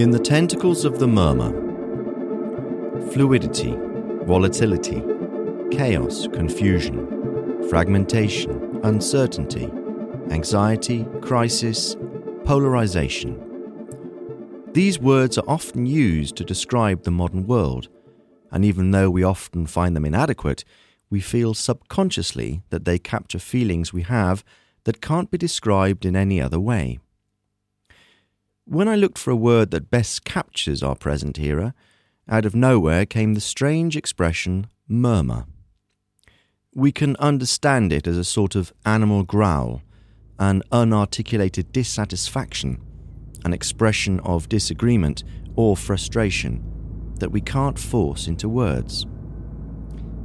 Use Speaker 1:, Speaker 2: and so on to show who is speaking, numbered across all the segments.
Speaker 1: In the tentacles of the murmur, fluidity, volatility, chaos, confusion, fragmentation, uncertainty, anxiety, crisis, polarization. These words are often used to describe the modern world, and even though we often find them inadequate, we feel subconsciously that they capture feelings we have that can't be described in any other way. When I looked for a word that best captures our present era, out of nowhere came the strange expression murmur. We can understand it as a sort of animal growl, an unarticulated dissatisfaction, an expression of disagreement or frustration that we can't force into words.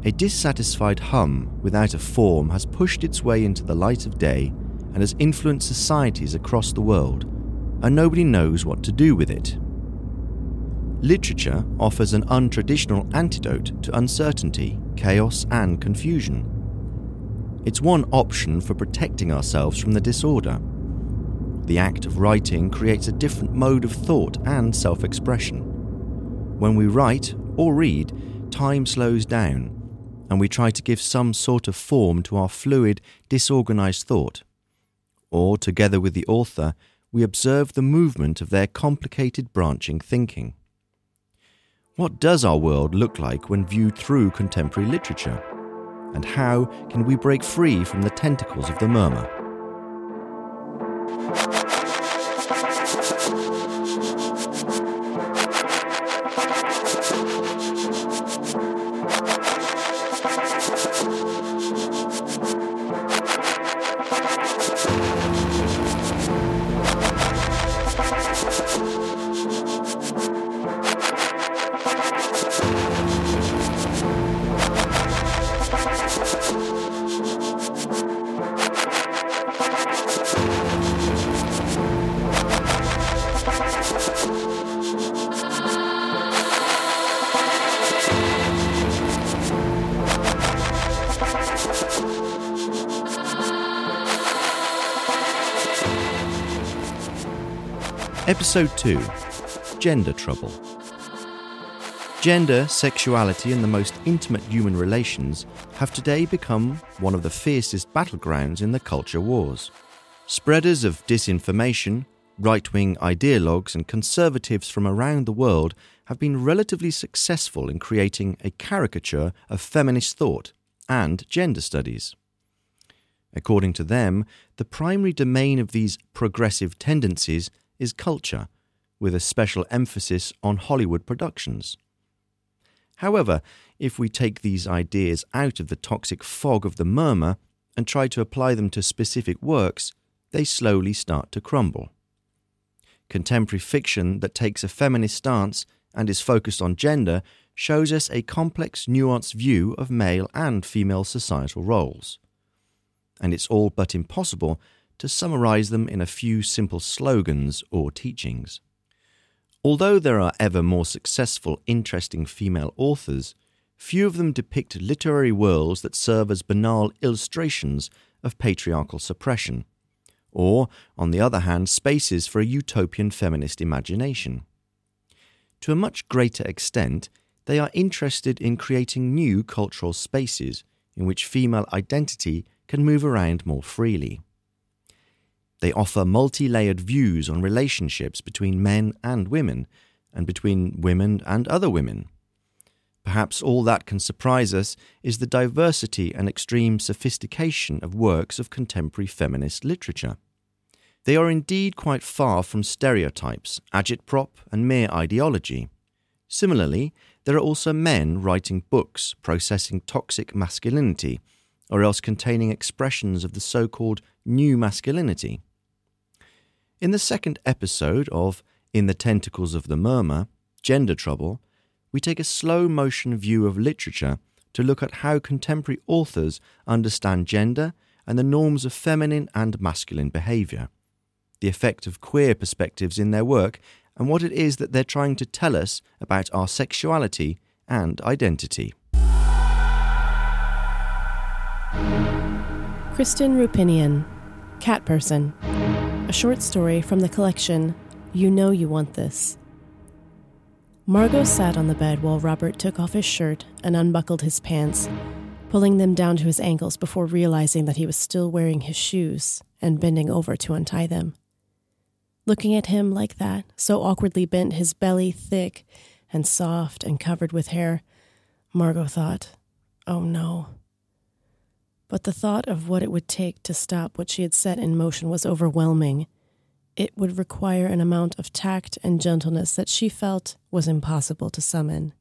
Speaker 1: A dissatisfied hum without a form has pushed its way into the light of day and has influenced societies across the world, and nobody knows what to do with it. Literature offers an untraditional antidote to uncertainty, chaos, and confusion. It's one option for protecting ourselves from the disorder. The act of writing creates a different mode of thought and self expression. When we write or read, time slows down and we try to give some sort of form to our fluid, disorganized thought. Or, together with the author, we observe the movement of their complicated branching thinking. What does our world look like when viewed through contemporary literature? And how can we break free from the tentacles of the murmur? Episode 2 Gender Trouble. Gender, sexuality, and the most intimate human relations have today become one of the fiercest battlegrounds in the culture wars. Spreaders of disinformation, right wing ideologues, and conservatives from around the world have been relatively successful in creating a caricature of feminist thought and gender studies. According to them, the primary domain of these progressive tendencies is culture, with a special emphasis on Hollywood productions. However, if we take these ideas out of the toxic fog of the murmur and try to apply them to specific works, they slowly start to crumble. Contemporary fiction that takes a feminist stance and is focused on gender shows us a complex, nuanced view of male and female societal roles. And it's all but impossible to summarize them in a few simple slogans or teachings. Although there are ever more successful, interesting female authors, few of them depict literary worlds that serve as banal illustrations of patriarchal suppression, or, on the other hand, spaces for a utopian feminist imagination. To a much greater extent, they are interested in creating new cultural spaces in which female identity can move around more freely. They offer multi layered views on relationships between men and women, and between women and other women. Perhaps all that can surprise us is the diversity and extreme sophistication of works of contemporary feminist literature. They are indeed quite far from stereotypes, agitprop, and mere ideology. Similarly, there are also men writing books processing toxic masculinity, or else containing expressions of the so called new masculinity. In the second episode of In the Tentacles of the Murmur, Gender Trouble, we take a slow motion view of literature to look at how contemporary authors understand gender and the norms of feminine and masculine behaviour, the effect of queer perspectives in their work, and what it is that they're trying to tell us about our sexuality and identity.
Speaker 2: Kristen Roupenian, Cat Person, a short story from the collection You Know You Want This Margot sat on the bed while Robert took off his shirt and unbuckled his pants, pulling them down to his ankles before realizing that he was still wearing his shoes and bending over to untie them. Looking at him like that, so awkwardly bent, his belly thick and soft and covered with hair, Margot thought, oh no. But the thought of what it would take to stop what she had set in motion was overwhelming it would require an amount of tact and gentleness that she felt was impossible to summon.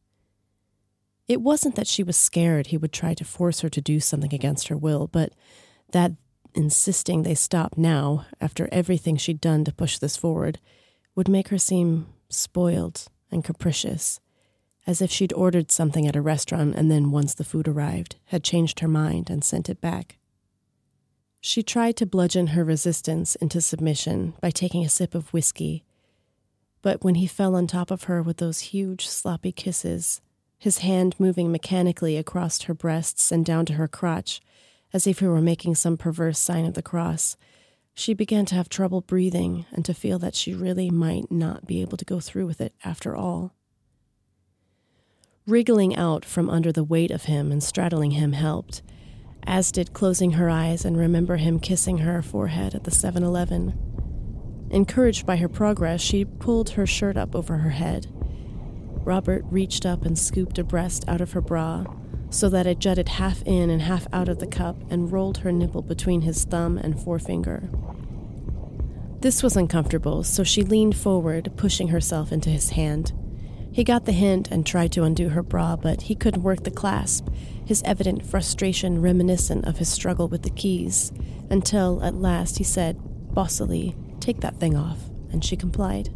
Speaker 2: It wasn't that she was scared he would try to force her to do something against her will, but that insisting they stop now, after everything she'd done to push this forward, would make her seem spoiled and capricious, as if she'd ordered something at a restaurant and then, once the food arrived, had changed her mind and sent it back. She tried to bludgeon her resistance into submission by taking a sip of whiskey. But when he fell on top of her with those huge, sloppy kisses, his hand moving mechanically across her breasts and down to her crotch, as if he were making some perverse sign of the cross, she began to have trouble breathing and to feel that she really might not be able to go through with it after all. Wriggling out from under the weight of him and straddling him helped as did closing her eyes and remember him kissing her forehead at the 7 Eleven. Encouraged by her progress, she pulled her shirt up over her head. Robert reached up and scooped a breast out of her bra so that it jutted half in and half out of the cup and rolled her nipple between his thumb and forefinger. This was uncomfortable, so she leaned forward, pushing herself into his hand. He got the hint and tried to undo her bra, but he couldn't work the clasp, his evident frustration reminiscent of his struggle with the keys, until at last he said, bossily, Take that thing off, and she complied.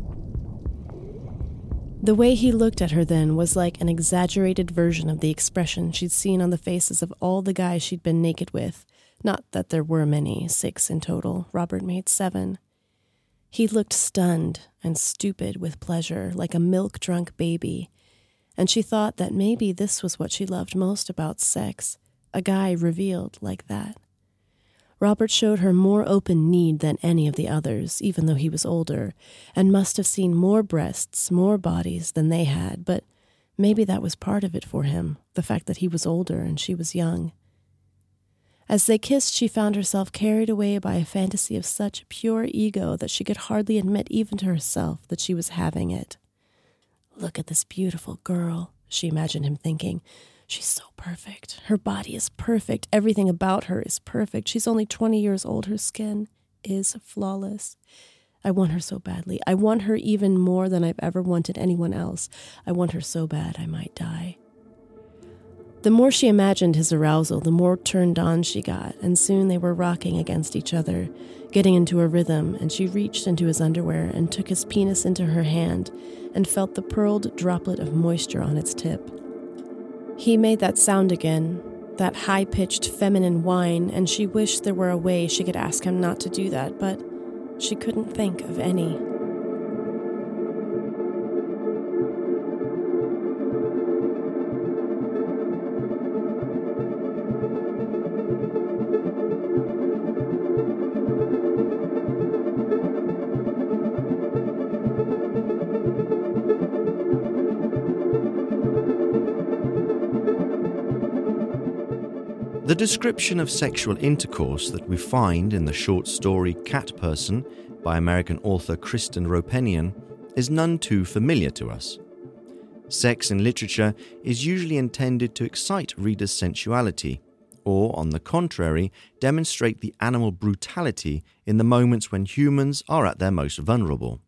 Speaker 2: The way he looked at her then was like an exaggerated version of the expression she'd seen on the faces of all the guys she'd been naked with. Not that there were many, six in total. Robert made seven. He looked stunned and stupid with pleasure, like a milk drunk baby, and she thought that maybe this was what she loved most about sex a guy revealed like that. Robert showed her more open need than any of the others, even though he was older, and must have seen more breasts, more bodies than they had, but maybe that was part of it for him, the fact that he was older and she was young. As they kissed, she found herself carried away by a fantasy of such pure ego that she could hardly admit even to herself that she was having it. Look at this beautiful girl, she imagined him thinking. She's so perfect. Her body is perfect. Everything about her is perfect. She's only 20 years old. Her skin is flawless. I want her so badly. I want her even more than I've ever wanted anyone else. I want her so bad I might die. The more she imagined his arousal, the more turned on she got, and soon they were rocking against each other, getting into a rhythm, and she reached into his underwear and took his penis into her hand and felt the pearled droplet of moisture on its tip. He made that sound again, that high pitched feminine whine, and she wished there were a way she could ask him not to do that, but she couldn't think of any.
Speaker 1: The description of sexual intercourse that we find in the short story Cat Person by American author Kristen Roupenian is none too familiar to us. Sex in literature is usually intended to excite readers' sensuality, or, on the contrary, demonstrate the animal brutality in the moments when humans are at their most vulnerable.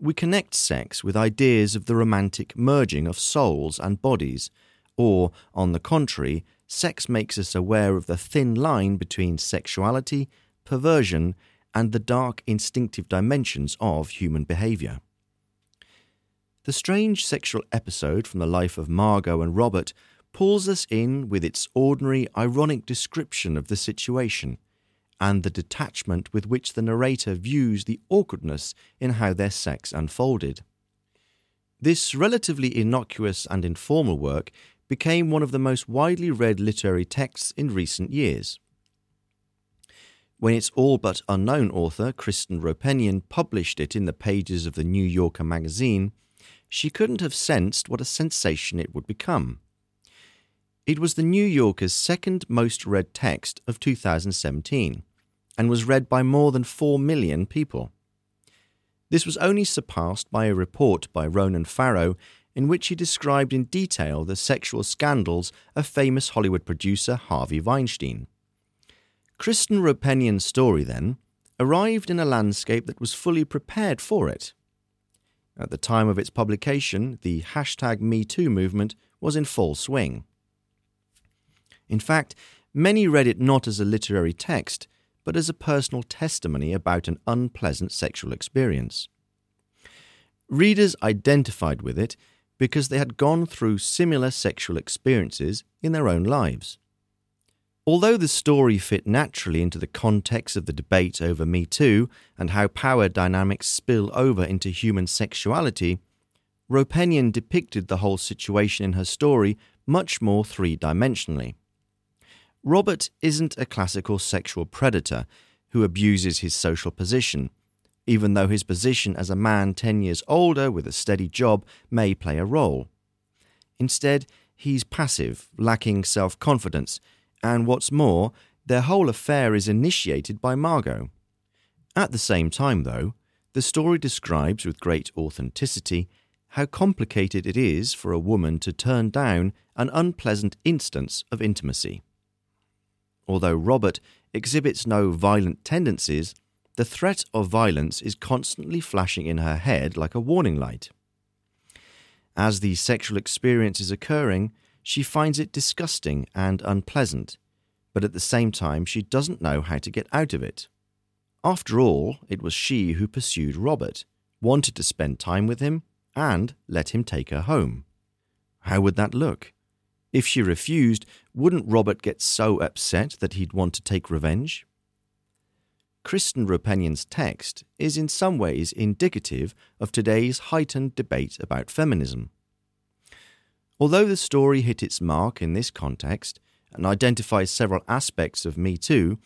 Speaker 1: We connect sex with ideas of the romantic merging of souls and bodies, or, on the contrary, sex makes us aware of the thin line between sexuality, perversion, and the dark instinctive dimensions of human behaviour. The strange sexual episode from the life of Margot and Robert pulls us in with its ordinary, ironic description of the situation and the detachment with which the narrator views the awkwardness in how their sex unfolded. This relatively innocuous and informal work became one of the most widely read literary texts in recent years. When its all but unknown author, Kristen Roupenian, published it in the pages of the New Yorker magazine, she couldn't have sensed what a sensation it would become. It was the New Yorker's second most read text of 2017 and was read by more than 4 million people. This was only surpassed by a report by Ronan Farrow in which he described in detail the sexual scandals of famous Hollywood producer Harvey Weinstein. Kristen Roupenian's story, then, arrived in a landscape that was fully prepared for it. At the time of its publication, the hashtag MeToo movement was in full swing. In fact, many read it not as a literary text, but as a personal testimony about an unpleasant sexual experience. Readers identified with it because they had gone through similar sexual experiences in their own lives. Although the story fit naturally into the context of the debate over Me Too and how power dynamics spill over into human sexuality, Roupenian depicted the whole situation in her story much more three dimensionally. Robert isn't a classical sexual predator who abuses his social position even though his position as a man 10 years older with a steady job may play a role. Instead, he's passive, lacking self confidence, and what's more, their whole affair is initiated by Margot. At the same time, though, the story describes with great authenticity how complicated it is for a woman to turn down an unpleasant instance of intimacy. Although Robert exhibits no violent tendencies, the threat of violence is constantly flashing in her head like a warning light. As the sexual experience is occurring, she finds it disgusting and unpleasant, but at the same time, she doesn't know how to get out of it. After all, it was she who pursued Robert, wanted to spend time with him, and let him take her home. How would that look? If she refused, wouldn't Robert get so upset that he'd want to take revenge? Kristen Roupenian's text is in some ways indicative of today's heightened debate about feminism. Although the story hit its mark in this context and identifies several aspects of Me Too,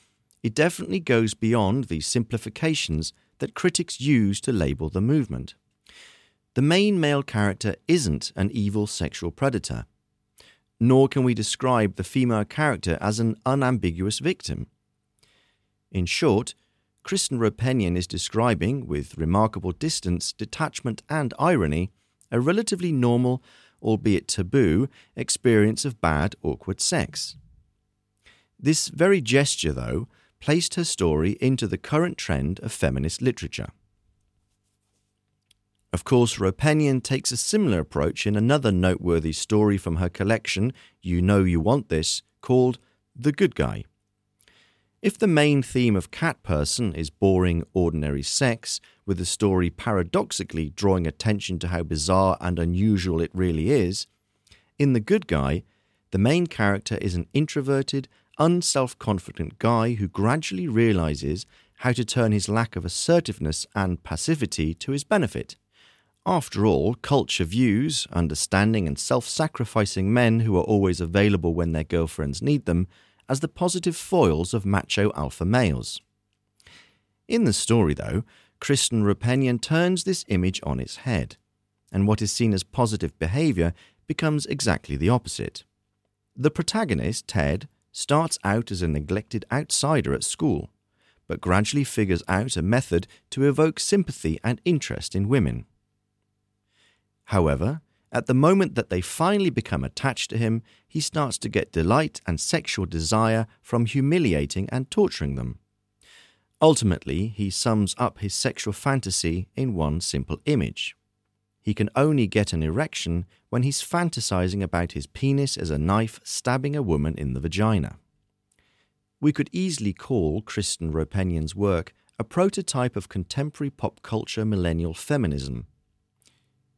Speaker 1: it definitely goes beyond the simplifications that critics use to label the movement. The main male character isn't an evil sexual predator, nor can we describe the female character as an unambiguous victim. In short, Kristen Roupenian is describing, with remarkable distance, detachment, and irony, a relatively normal, albeit taboo, experience of bad, awkward sex. This very gesture, though, placed her story into the current trend of feminist literature. Of course, Roupenian takes a similar approach in another noteworthy story from her collection, You Know You Want This, called The Good Guy. If the main theme of Cat Person is boring, ordinary sex, with the story paradoxically drawing attention to how bizarre and unusual it really is, in The Good Guy, the main character is an introverted, unself confident guy who gradually realizes how to turn his lack of assertiveness and passivity to his benefit. After all, culture views understanding and self sacrificing men who are always available when their girlfriends need them as the positive foils of macho alpha males. In the story, though, Kristen Roupenian turns this image on its head, and what is seen as positive behaviour becomes exactly the opposite. The protagonist, Ted, starts out as a neglected outsider at school, but gradually figures out a method to evoke sympathy and interest in women. However, at the moment that they finally become attached to him, he starts to get delight and sexual desire from humiliating and torturing them. Ultimately, he sums up his sexual fantasy in one simple image. He can only get an erection when he's fantasizing about his penis as a knife stabbing a woman in the vagina. We could easily call Kristen Roupenian's work a prototype of contemporary pop culture millennial feminism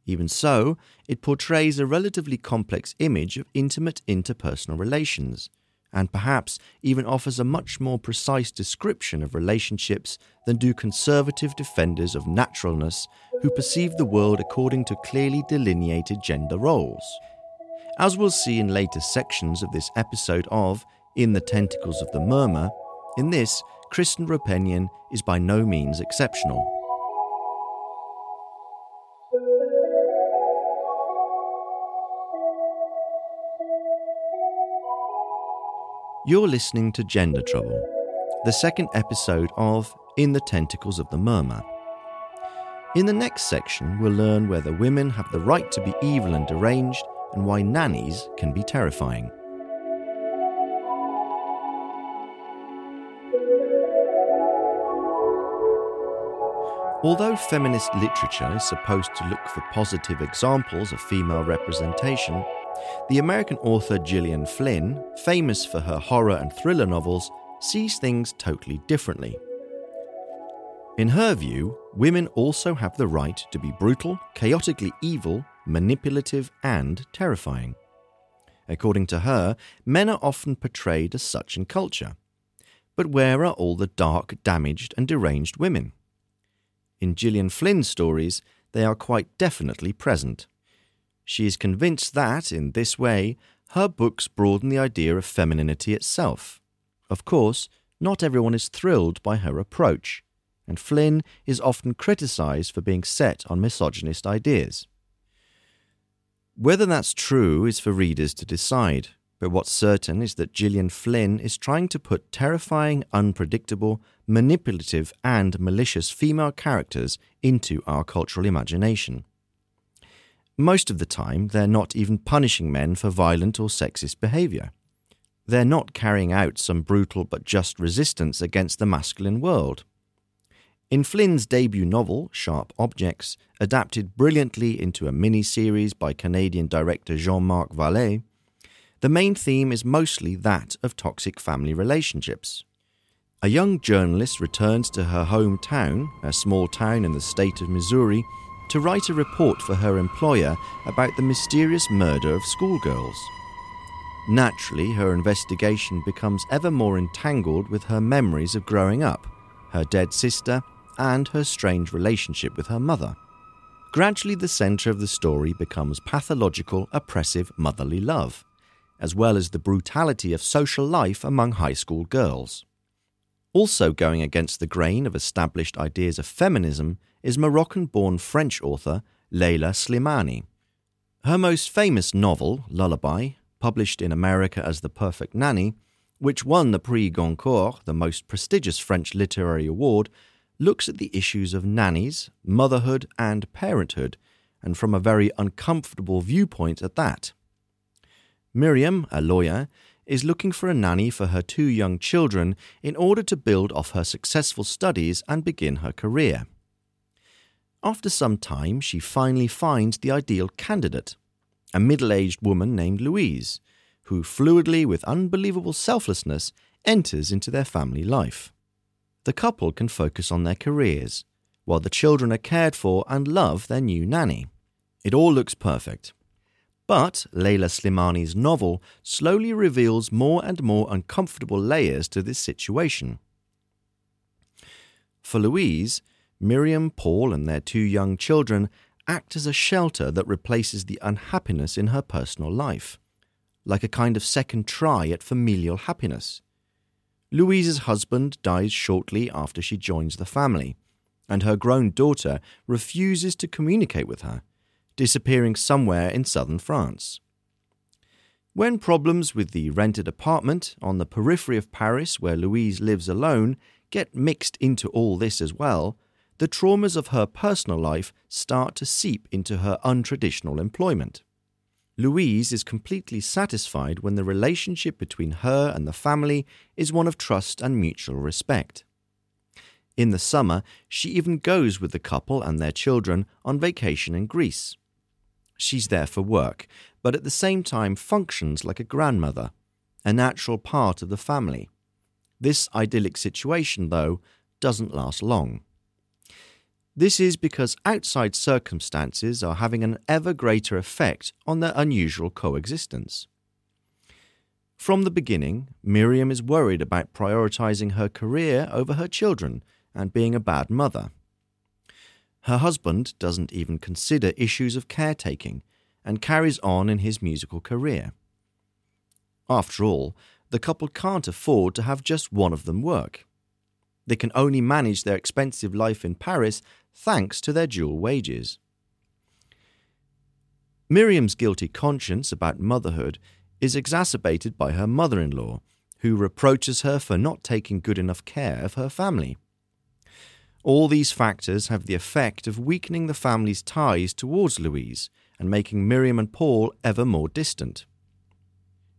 Speaker 1: even so, it portrays a relatively complex image of intimate interpersonal relations, and perhaps even offers a much more precise description of relationships than do conservative defenders of naturalness who perceive the world according to clearly delineated gender roles. As we'll see in later sections of this episode of In the Tentacles of the Murmur, in this, Kristen Roupenian is by no means exceptional. You're listening to Gender Trouble, the second episode of In the Tentacles of the Murmur. In the next section, we'll learn whether women have the right to be evil and deranged and why nannies can be terrifying. Although feminist literature is supposed to look for positive examples of female representation, the American author Gillian Flynn, famous for her horror and thriller novels, sees things totally differently. In her view, women also have the right to be brutal, chaotically evil, manipulative, and terrifying. According to her, men are often portrayed as such in culture. But where are all the dark, damaged, and deranged women? In Gillian Flynn's stories, they are quite definitely present. She is convinced that, in this way, her books broaden the idea of femininity itself. Of course, not everyone is thrilled by her approach, and Flynn is often criticized for being set on misogynist ideas. Whether that's true is for readers to decide, but what's certain is that Gillian Flynn is trying to put terrifying, unpredictable, manipulative, and malicious female characters into our cultural imagination. Most of the time, they're not even punishing men for violent or sexist behaviour. They're not carrying out some brutal but just resistance against the masculine world. In Flynn's debut novel, Sharp Objects, adapted brilliantly into a mini series by Canadian director Jean Marc Vallée, the main theme is mostly that of toxic family relationships. A young journalist returns to her hometown, a small town in the state of Missouri, to write a report for her employer about the mysterious murder of schoolgirls. Naturally, her investigation becomes ever more entangled with her memories of growing up, her dead sister, and her strange relationship with her mother. Gradually, the centre of the story becomes pathological, oppressive motherly love as well as the brutality of social life among high school girls. Also going against the grain of established ideas of feminism is Moroccan born French author Leila Slimani. Her most famous novel, Lullaby, published in America as The Perfect Nanny, which won the Prix Goncourt, the most prestigious French literary award, looks at the issues of nannies, motherhood, and parenthood, and from a very uncomfortable viewpoint at that. Miriam, a lawyer, is looking for a nanny for her two young children in order to build off her successful studies and begin her career. After some time, she finally finds the ideal candidate, a middle aged woman named Louise, who fluidly, with unbelievable selflessness, enters into their family life. The couple can focus on their careers, while the children are cared for and love their new nanny. It all looks perfect. But Leila Slimani's novel slowly reveals more and more uncomfortable layers to this situation. For Louise, Miriam, Paul, and their two young children act as a shelter that replaces the unhappiness in her personal life, like a kind of second try at familial happiness. Louise's husband dies shortly after she joins the family, and her grown daughter refuses to communicate with her disappearing somewhere in southern France. When problems with the rented apartment on the periphery of Paris, where Louise lives alone, get mixed into all this as well, the traumas of her personal life start to seep into her untraditional employment. Louise is completely satisfied when the relationship between her and the family is one of trust and mutual respect. In the summer, she even goes with the couple and their children on vacation in Greece. She's there for work, but at the same time functions like a grandmother, a natural part of the family. This idyllic situation, though, doesn't last long. This is because outside circumstances are having an ever greater effect on their unusual coexistence. From the beginning, Miriam is worried about prioritizing her career over her children and being a bad mother. Her husband doesn't even consider issues of caretaking and carries on in his musical career. After all, the couple can't afford to have just one of them work. They can only manage their expensive life in Paris thanks to their dual wages. Miriam's guilty conscience about motherhood is exacerbated by her mother in law, who reproaches her for not taking good enough care of her family. All these factors have the effect of weakening the family's ties towards Louise and making Miriam and Paul ever more distant.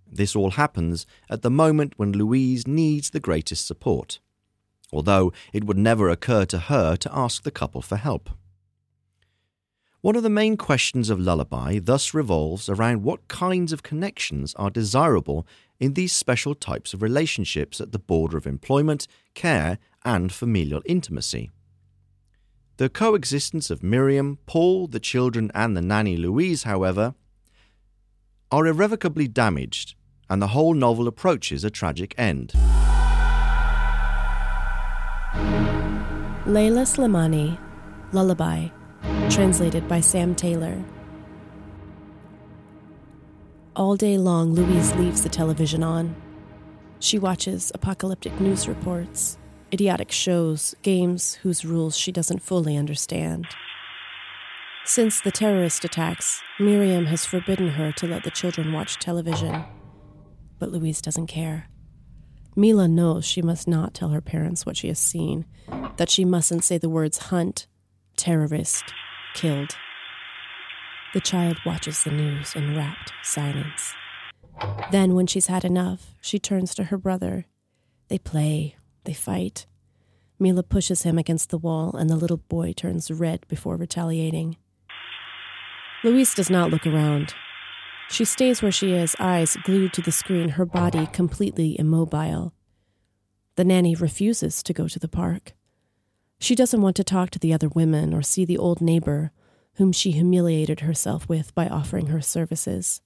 Speaker 1: This all happens at the moment when Louise needs the greatest support, although it would never occur to her to ask the couple for help. One of the main questions of Lullaby thus revolves around what kinds of connections are desirable in these special types of relationships at the border of employment, care, and familial intimacy. The coexistence of Miriam, Paul, the children, and the nanny Louise, however, are irrevocably damaged, and the whole novel approaches a tragic end.
Speaker 2: Leila Slimani, Lullaby, translated by Sam Taylor. All day long, Louise leaves the television on. She watches apocalyptic news reports, idiotic shows, games whose rules she doesn't fully understand. Since the terrorist attacks, Miriam has forbidden her to let the children watch television. But Louise doesn't care. Mila knows she must not tell her parents what she has seen, that she mustn't say the words hunt, terrorist, killed. The child watches the news in rapt silence. Then, when she's had enough, she turns to her brother. They play, they fight. Mila pushes him against the wall, and the little boy turns red before retaliating. Louise does not look around. She stays where she is, eyes glued to the screen, her body completely immobile. The nanny refuses to go to the park. She doesn't want to talk to the other women or see the old neighbor, whom she humiliated herself with by offering her services.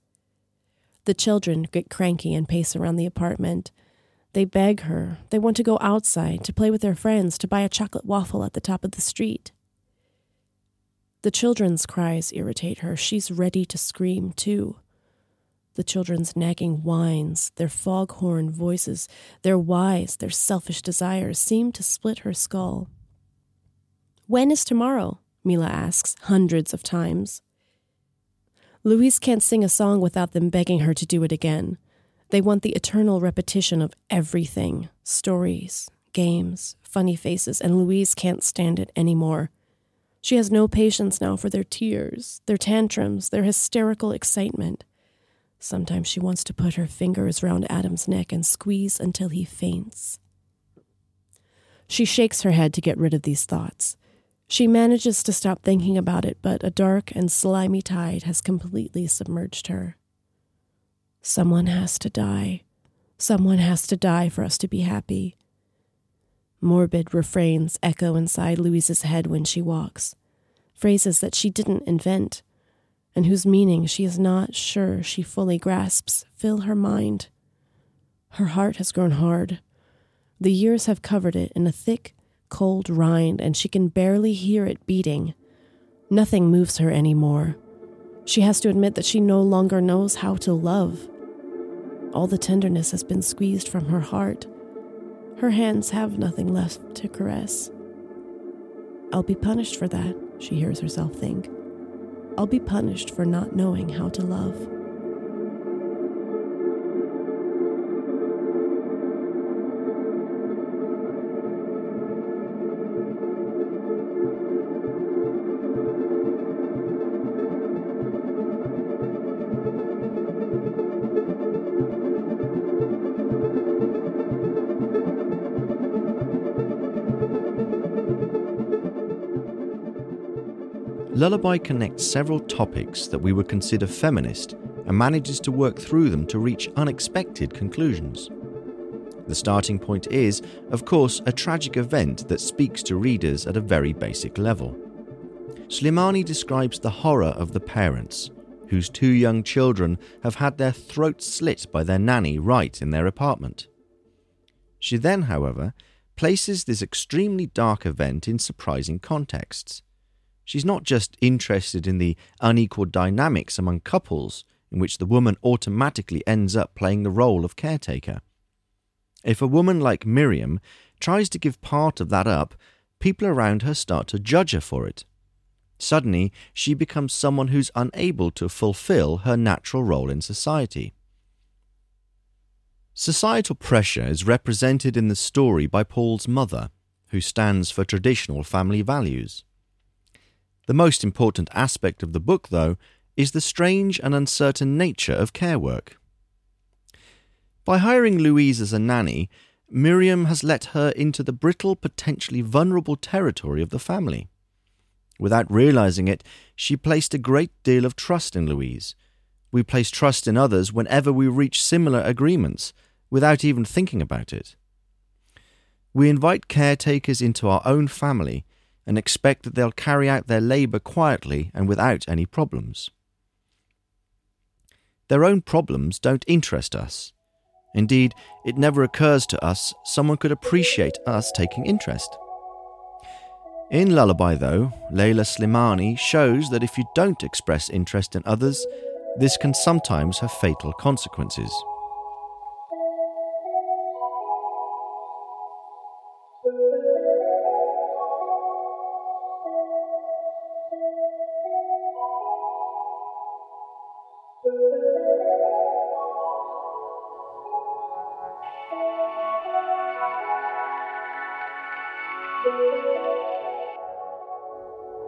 Speaker 2: The children get cranky and pace around the apartment, they beg her. They want to go outside, to play with their friends, to buy a chocolate waffle at the top of the street. The children's cries irritate her. She's ready to scream, too. The children's nagging whines, their foghorn voices, their whys, their selfish desires seem to split her skull. When is tomorrow? Mila asks hundreds of times. Louise can't sing a song without them begging her to do it again. They want the eternal repetition of everything stories, games, funny faces, and Louise can't stand it anymore. She has no patience now for their tears, their tantrums, their hysterical excitement. Sometimes she wants to put her fingers round Adam's neck and squeeze until he faints. She shakes her head to get rid of these thoughts. She manages to stop thinking about it, but a dark and slimy tide has completely submerged her. Someone has to die. Someone has to die for us to be happy. Morbid refrains echo inside Louise's head when she walks, phrases that she didn't invent, and whose meaning she is not sure she fully grasps, fill her mind. Her heart has grown hard. The years have covered it in a thick, cold rind, and she can barely hear it beating. Nothing moves her anymore. She has to admit that she no longer knows how to love. All the tenderness has been squeezed from her heart. Her hands have nothing left to caress. I'll be punished for that, she hears herself think. I'll be punished for not knowing how to love.
Speaker 1: Lullaby connects several topics that we would consider feminist and manages to work through them to reach unexpected conclusions. The starting point is, of course, a tragic event that speaks to readers at a very basic level. Slimani describes the horror of the parents, whose two young children have had their throats slit by their nanny right in their apartment. She then, however, places this extremely dark event in surprising contexts. She's not just interested in the unequal dynamics among couples in which the woman automatically ends up playing the role of caretaker. If a woman like Miriam tries to give part of that up, people around her start to judge her for it. Suddenly, she becomes someone who's unable to fulfill her natural role in society. Societal pressure is represented in the story by Paul's mother, who stands for traditional family values. The most important aspect of the book, though, is the strange and uncertain nature of care work. By hiring Louise as a nanny, Miriam has let her into the brittle, potentially vulnerable territory of the family. Without realizing it, she placed a great deal of trust in Louise. We place trust in others whenever we reach similar agreements, without even thinking about it. We invite caretakers into our own family and expect that they'll carry out their labour quietly and without any problems. Their own problems don't interest us. Indeed, it never occurs to us someone could appreciate us taking interest. In Lullaby, though, Leila Slimani shows that if you don't express interest in others, this can sometimes have fatal consequences.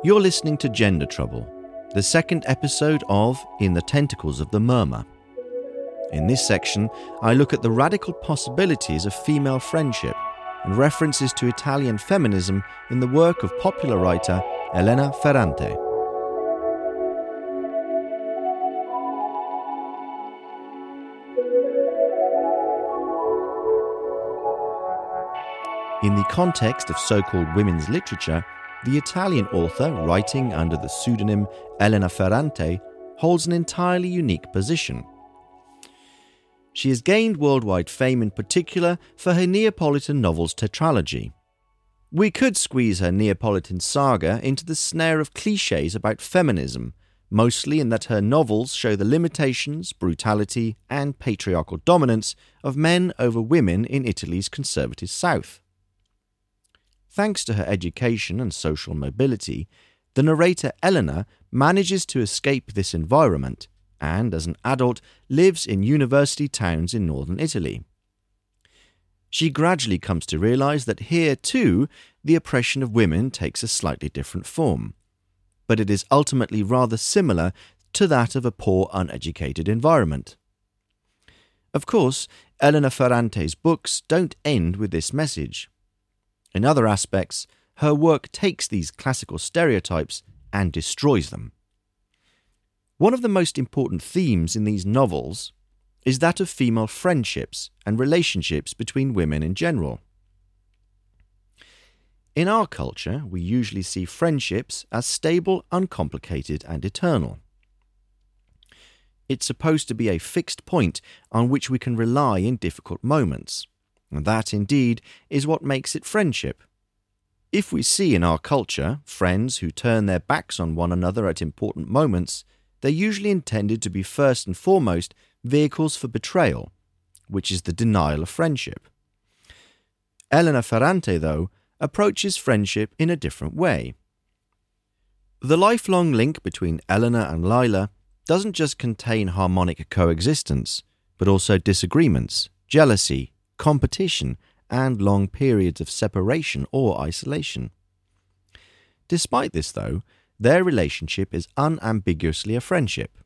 Speaker 1: You're listening to Gender Trouble, the second episode of In the Tentacles of the Murmur. In this section, I look at the radical possibilities of female friendship and references to Italian feminism in the work of popular writer Elena Ferrante. In the context of so called women's literature, the Italian author, writing under the pseudonym Elena Ferrante, holds an entirely unique position. She has gained worldwide fame in particular for her Neapolitan novels tetralogy. We could squeeze her Neapolitan saga into the snare of cliches about feminism, mostly in that her novels show the limitations, brutality, and patriarchal dominance of men over women in Italy's conservative South. Thanks to her education and social mobility, the narrator Elena manages to escape this environment and, as an adult, lives in university towns in northern Italy. She gradually comes to realize that here, too, the oppression of women takes a slightly different form. But it is ultimately rather similar to that of a poor, uneducated environment. Of course, Elena Ferrante's books don't end with this message. In other aspects, her work takes these classical stereotypes and destroys them. One of the most important themes in these novels is that of female friendships and relationships between women in general. In our culture, we usually see friendships as stable, uncomplicated, and eternal. It's supposed to be a fixed point on which we can rely in difficult moments. And that, indeed, is what makes it friendship. If we see in our culture friends who turn their backs on one another at important moments, they're usually intended to be first and foremost vehicles for betrayal, which is the denial of friendship. Elena Ferrante, though, approaches friendship in a different way. The lifelong link between Elena and Lila doesn't just contain harmonic coexistence, but also disagreements, jealousy, competition, and long periods of separation or isolation. Despite this, though, their relationship is unambiguously a friendship.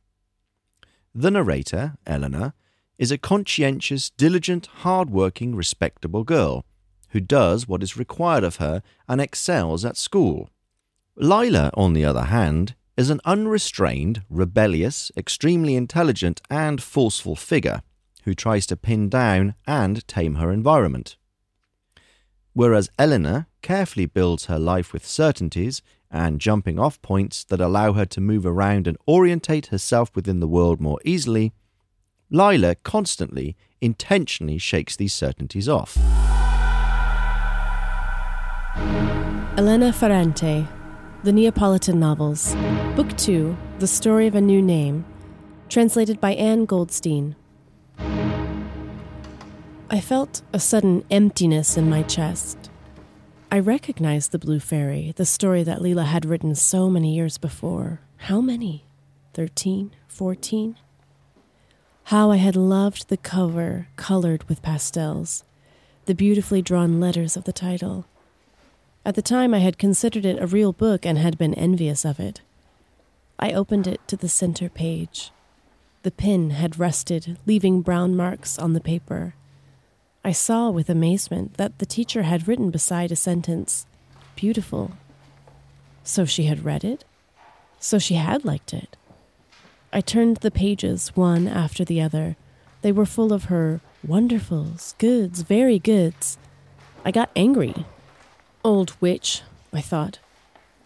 Speaker 1: The narrator, Eleanor, is a conscientious, diligent, hard-working, respectable girl who does what is required of her and excels at school. Lila, on the other hand, is an unrestrained, rebellious, extremely intelligent, and forceful figure who tries to pin down and tame her environment. Whereas Eleanor carefully builds her life with certainties and jumping off points that allow her to move around and orientate herself within the world more easily, Lila constantly, intentionally shakes these certainties off.
Speaker 2: Elena Ferrante, The Neapolitan Novels, Book 2, The Story of a New Name, translated by Ann Goldstein. I felt a sudden emptiness in my chest. I recognized the Blue Fairy, the story that Lila had written so many years before. How many? Thirteen? Fourteen? How I had loved the cover colored with pastels, the beautifully drawn letters of the title. At the time, I had considered it a real book and had been envious of it. I opened it to the center page. The pen had rusted, leaving brown marks on the paper. I saw with amazement that the teacher had written beside a sentence, Beautiful. So she had read it? So she had liked it. I turned the pages one after the other. They were full of her wonderfuls, goods, very goods. I got angry. Old witch, I thought.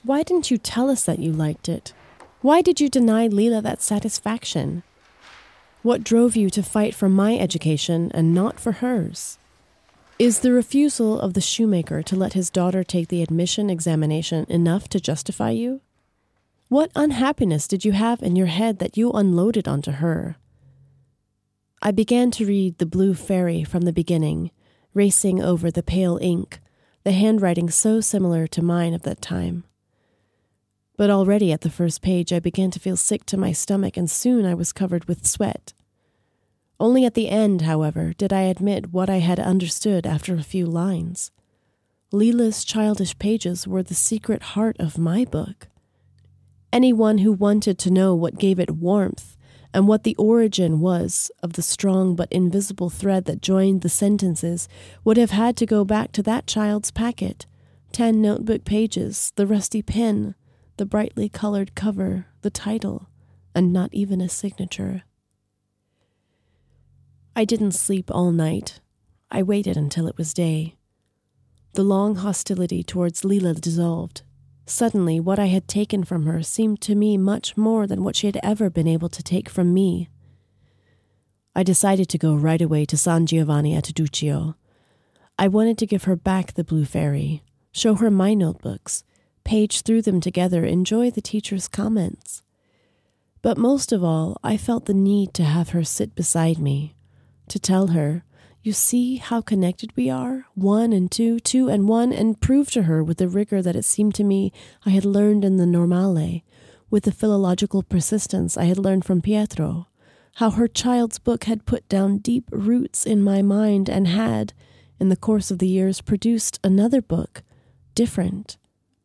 Speaker 2: Why didn't you tell us that you liked it? Why did you deny Lila that satisfaction? What drove you to fight for my education and not for hers? Is the refusal of the shoemaker to let his daughter take the admission examination enough to justify you? What unhappiness did you have in your head that you unloaded onto her? I began to read The Blue Fairy from the beginning, racing over the pale ink, the handwriting so similar to mine of that time. But already at the first page, I began to feel sick to my stomach, and soon I was covered with sweat. Only at the end, however, did I admit what I had understood after a few lines. Lila's childish pages were the secret heart of my book. Anyone who wanted to know what gave it warmth and what the origin was of the strong but invisible thread that joined the sentences would have had to go back to that child's packet ten notebook pages, the rusty pen, the brightly colored cover, the title, and not even a signature. I didn't sleep all night. I waited until it was day. The long hostility towards Lila dissolved. Suddenly, what I had taken from her seemed to me much more than what she had ever been able to take from me. I decided to go right away to San Giovanni a Teduccio. I wanted to give her back the Blue Fairy, show her my notebooks, page through them together, enjoy the teacher's comments. But most of all, I felt the need to have her sit beside me, to tell her, You see how connected we are, one and two, two and one, and prove to her with the rigor that it seemed to me I had learned in the Normale, with the philological persistence I had learned from Pietro, how her child's book had put down deep roots in my mind and had, in the course of the years, produced another book, different,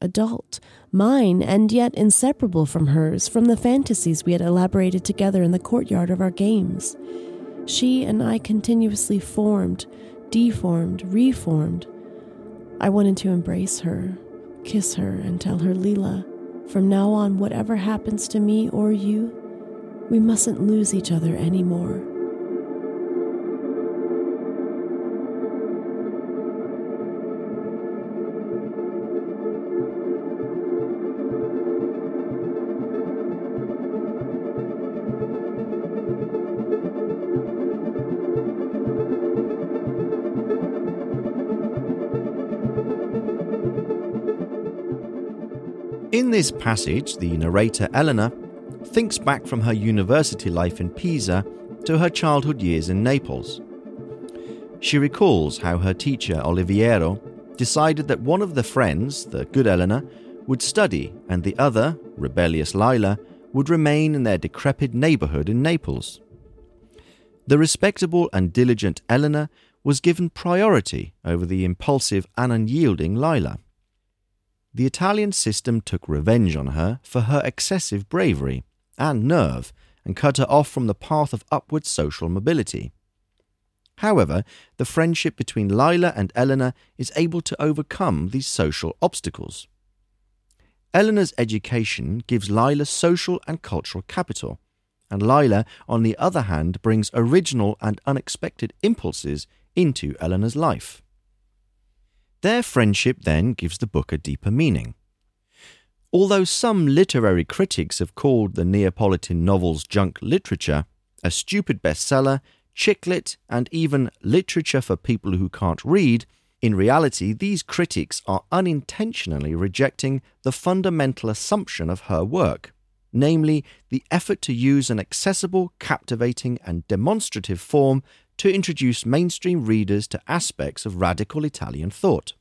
Speaker 2: adult, mine, and yet inseparable from hers, from the fantasies we had elaborated together in the courtyard of our games. She and I continuously formed, deformed, reformed. I wanted to embrace her, kiss her, and tell her, Lila, from now on, whatever happens to me or you, we mustn't lose each other anymore.
Speaker 1: This passage, the narrator Elena thinks back from her university life in Pisa to her childhood years in Naples. She recalls how her teacher Oliviero decided that one of the friends, the good Elena, would study and the other, rebellious Lila, would remain in their decrepit neighborhood in Naples. The respectable and diligent Elena was given priority over the impulsive and unyielding Lila the Italian system took revenge on her for her excessive bravery and nerve and cut her off from the path of upward social mobility. However, the friendship between Lila and Elena is able to overcome these social obstacles. Elena's education gives Lila social and cultural capital, and Lila, on the other hand, brings original and unexpected impulses into Elena's life. Their friendship then gives the book a deeper meaning. Although some literary critics have called the Neapolitan novels junk literature, a stupid bestseller, chicklit, and even literature for people who can't read, in reality, these critics are unintentionally rejecting the fundamental assumption of her work, namely the effort to use an accessible, captivating, and demonstrative form to introduce mainstream readers to aspects of radical Italian thought.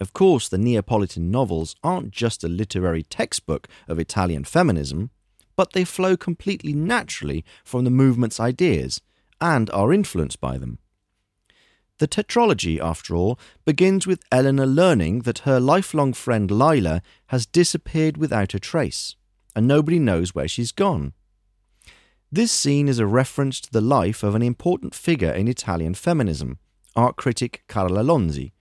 Speaker 1: Of course, the Neapolitan novels aren't just a literary textbook of Italian feminism, but they flow completely naturally from the movement's ideas and are influenced by them. The tetralogy, after all, begins with Elena learning that her lifelong friend Lila has disappeared without a trace, and nobody knows where she's gone. This scene is a reference to the life of an important figure in Italian feminism, art critic Carla Lonzi,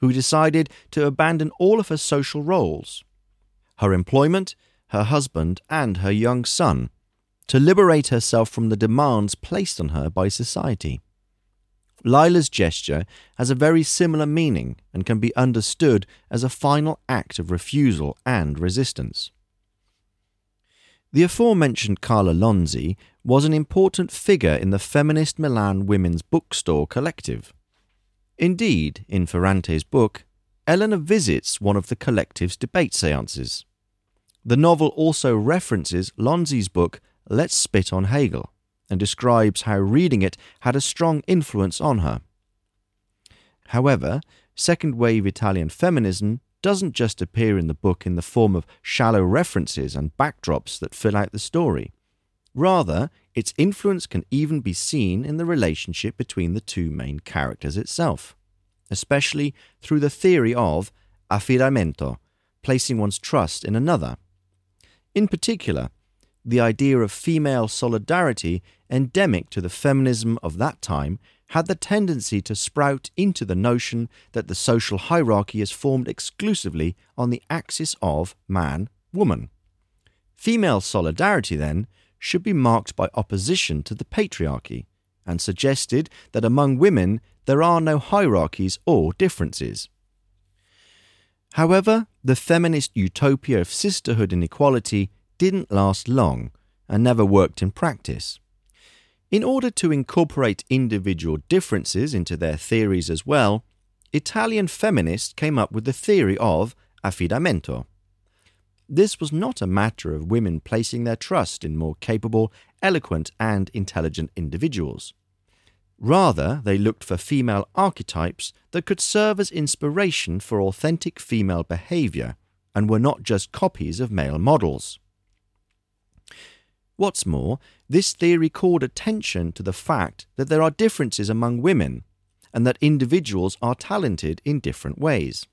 Speaker 1: who decided to abandon all of her social roles her employment, her husband, and her young son to liberate herself from the demands placed on her by society. Lila's gesture has a very similar meaning and can be understood as a final act of refusal and resistance. The aforementioned Carla Lonzi was an important figure in the feminist Milan women's bookstore collective. Indeed, in Ferrante's book, Elena visits one of the collective's debate seances. The novel also references Lonzi's book Let's Spit on Hegel and describes how reading it had a strong influence on her. However, second wave Italian feminism doesn't just appear in the book in the form of shallow references and backdrops that fill out the story. Rather, its influence can even be seen in the relationship between the two main characters itself, especially through the theory of affidamento, placing one's trust in another. In particular, the idea of female solidarity, endemic to the feminism of that time, had the tendency to sprout into the notion that the social hierarchy is formed exclusively on the axis of man woman. Female solidarity, then, should be marked by opposition to the patriarchy, and suggested that among women there are no hierarchies or differences. However, the feminist utopia of sisterhood and equality didn't last long and never worked in practice. In order to incorporate individual differences into their theories as well, Italian feminists came up with the theory of affidamento. This was not a matter of women placing their trust in more capable, eloquent, and intelligent individuals. Rather, they looked for female archetypes that could serve as inspiration for authentic female behaviour and were not just copies of male models. What's more, this theory called attention to the fact that there are differences among women and that individuals are talented in different ways.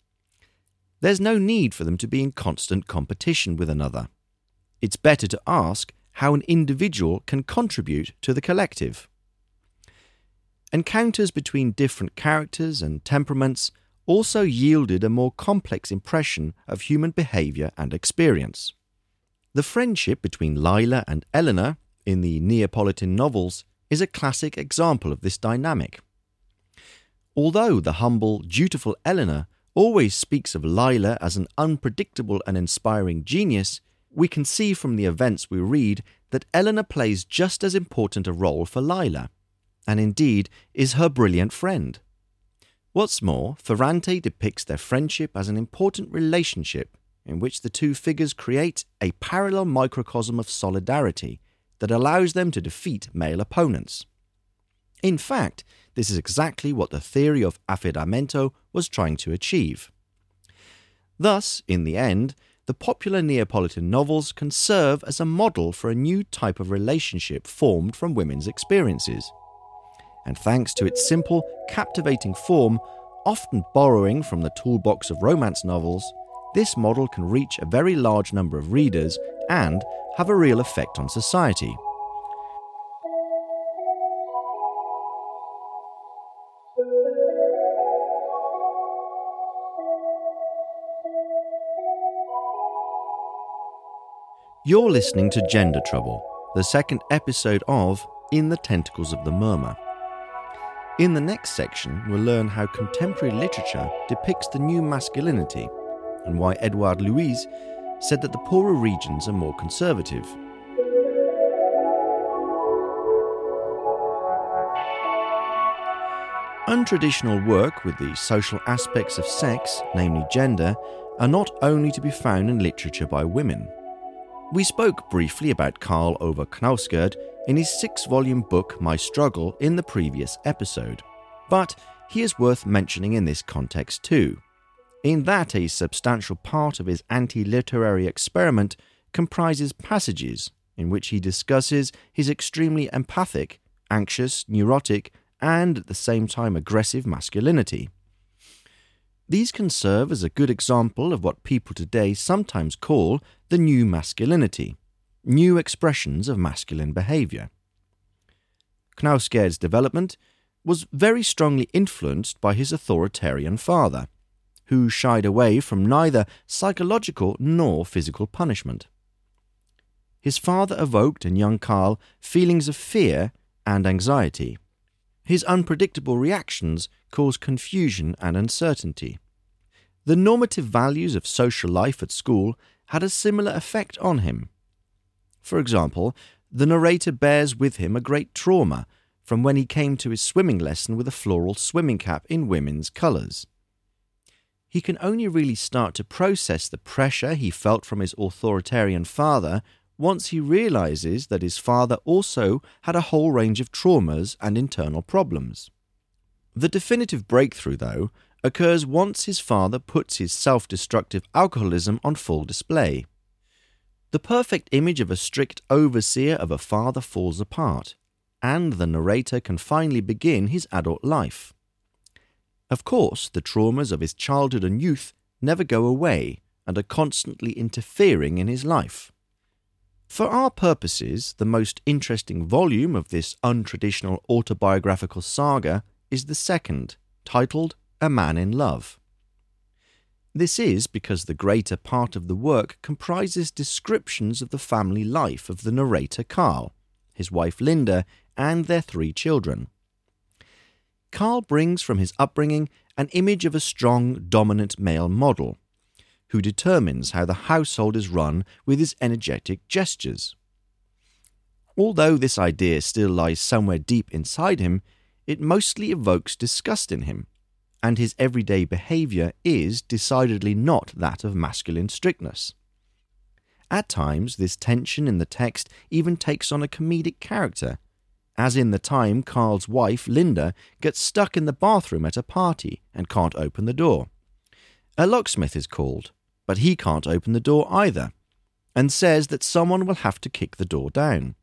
Speaker 1: There's no need for them to be in constant competition with another. It's better to ask how an individual can contribute to the collective. Encounters between different characters and temperaments also yielded a more complex impression of human behaviour and experience. The friendship between Lila and Elena in the Neapolitan novels is a classic example of this dynamic. Although the humble, dutiful Elena always speaks of Lila as an unpredictable and inspiring genius, we can see from the events we read that Elena plays just as important a role for Lila, and indeed is her brilliant friend. What's more, Ferrante depicts their friendship as an important relationship in which the two figures create a parallel microcosm of solidarity that allows them to defeat male opponents. In fact, this is exactly what the theory of affidamento was trying to achieve. Thus, in the end, the popular Neapolitan novels can serve as a model for a new type of relationship formed from women's experiences. And thanks to its simple, captivating form, often borrowing from the toolbox of romance novels, this model can reach a very large number of readers and have a real effect on society. You're listening to Gender Trouble, the second episode of In the Tentacles of the Murmur. In the next section, we'll learn how contemporary literature depicts the new masculinity and why Edouard Louis said that the poorer regions are more conservative. Untraditional work with the social aspects of sex, namely gender, are not only to be found in literature by women. We spoke briefly about Karl Ove Knausgård in his six volume book My Struggle in the previous episode, but he is worth mentioning in this context too in that a substantial part of his anti literary experiment comprises passages in which he discusses his extremely empathic, anxious, neurotic, and at the same time aggressive masculinity. These can serve as a good example of what people today sometimes call the new masculinity, new expressions of masculine behaviour. Knausgaard's development was very strongly influenced by his authoritarian father, who shied away from neither psychological nor physical punishment. His father evoked in young Karl feelings of fear and anxiety. His unpredictable reactions caused confusion and uncertainty. The normative values of social life at school had a similar effect on him. For example, the narrator bears with him a great trauma from when he came to his swimming lesson with a floral swimming cap in women's colours. He can only really start to process the pressure he felt from his authoritarian father once he realizes that his father also had a whole range of traumas and internal problems. The definitive breakthrough, though, occurs once his father puts his self destructive alcoholism on full display. The perfect image of a strict overseer of a father falls apart, and the narrator can finally begin his adult life. Of course, the traumas of his childhood and youth never go away and are constantly interfering in his life. For our purposes, the most interesting volume of this untraditional autobiographical saga is the second, titled A Man in Love. This is because the greater part of the work comprises descriptions of the family life of the narrator Karl, his wife Linda, and their three children. Karl brings from his upbringing an image of a strong, dominant male model who determines how the household is run with his energetic gestures. Although this idea still lies somewhere deep inside him, it mostly evokes disgust in him, and his everyday behaviour is decidedly not that of masculine strictness. At times, this tension in the text even takes on a comedic character, as in the time Karl's wife, Linda, gets stuck in the bathroom at a party and can't open the door. A locksmith is called, but he can't open the door either, and says that someone will have to kick the door down.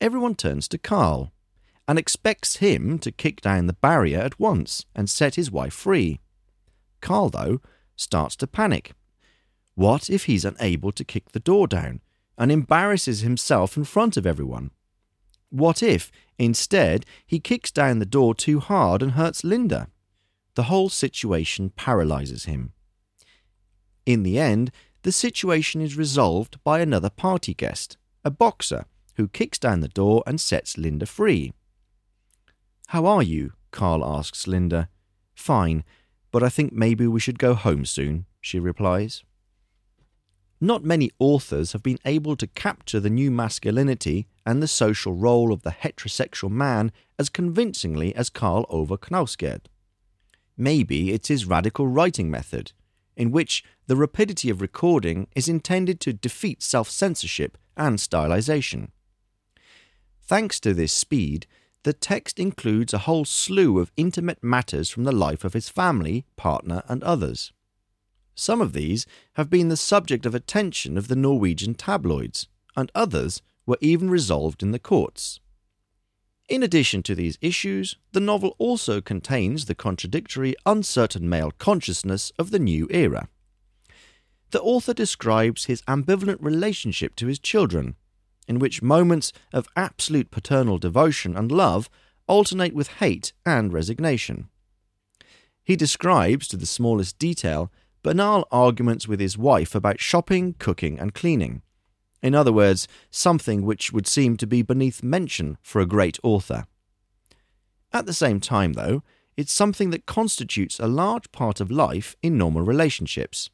Speaker 1: Everyone turns to Karl and expects him to kick down the barrier at once and set his wife free. Karl, though, starts to panic. What if he's unable to kick the door down and embarrasses himself in front of everyone? What if, instead, he kicks down the door too hard and hurts Linda? The whole situation paralyzes him. In the end, the situation is resolved by another party guest, a boxer, who kicks down the door and sets Linda free. How are you? Karl asks Linda. Fine, but I think maybe we should go home soon, she replies. Not many authors have been able to capture the new masculinity and the social role of the heterosexual man as convincingly as Karl Ove Knausgaard. Maybe it's his radical writing method, in which the rapidity of recording is intended to defeat self censorship and stylization. Thanks to this speed, the text includes a whole slew of intimate matters from the life of his family, partner, and others. Some of these have been the subject of attention of the Norwegian tabloids, and others were even resolved in the courts. In addition to these issues, the novel also contains the contradictory, uncertain male consciousness of the new era. The author describes his ambivalent relationship to his children, in which moments of absolute paternal devotion and love alternate with hate and resignation. He describes, to the smallest detail, banal arguments with his wife about shopping, cooking, and cleaning in other words, something which would seem to be beneath mention for a great author. At the same time, though, it's something that constitutes a large part of life in normal relationships.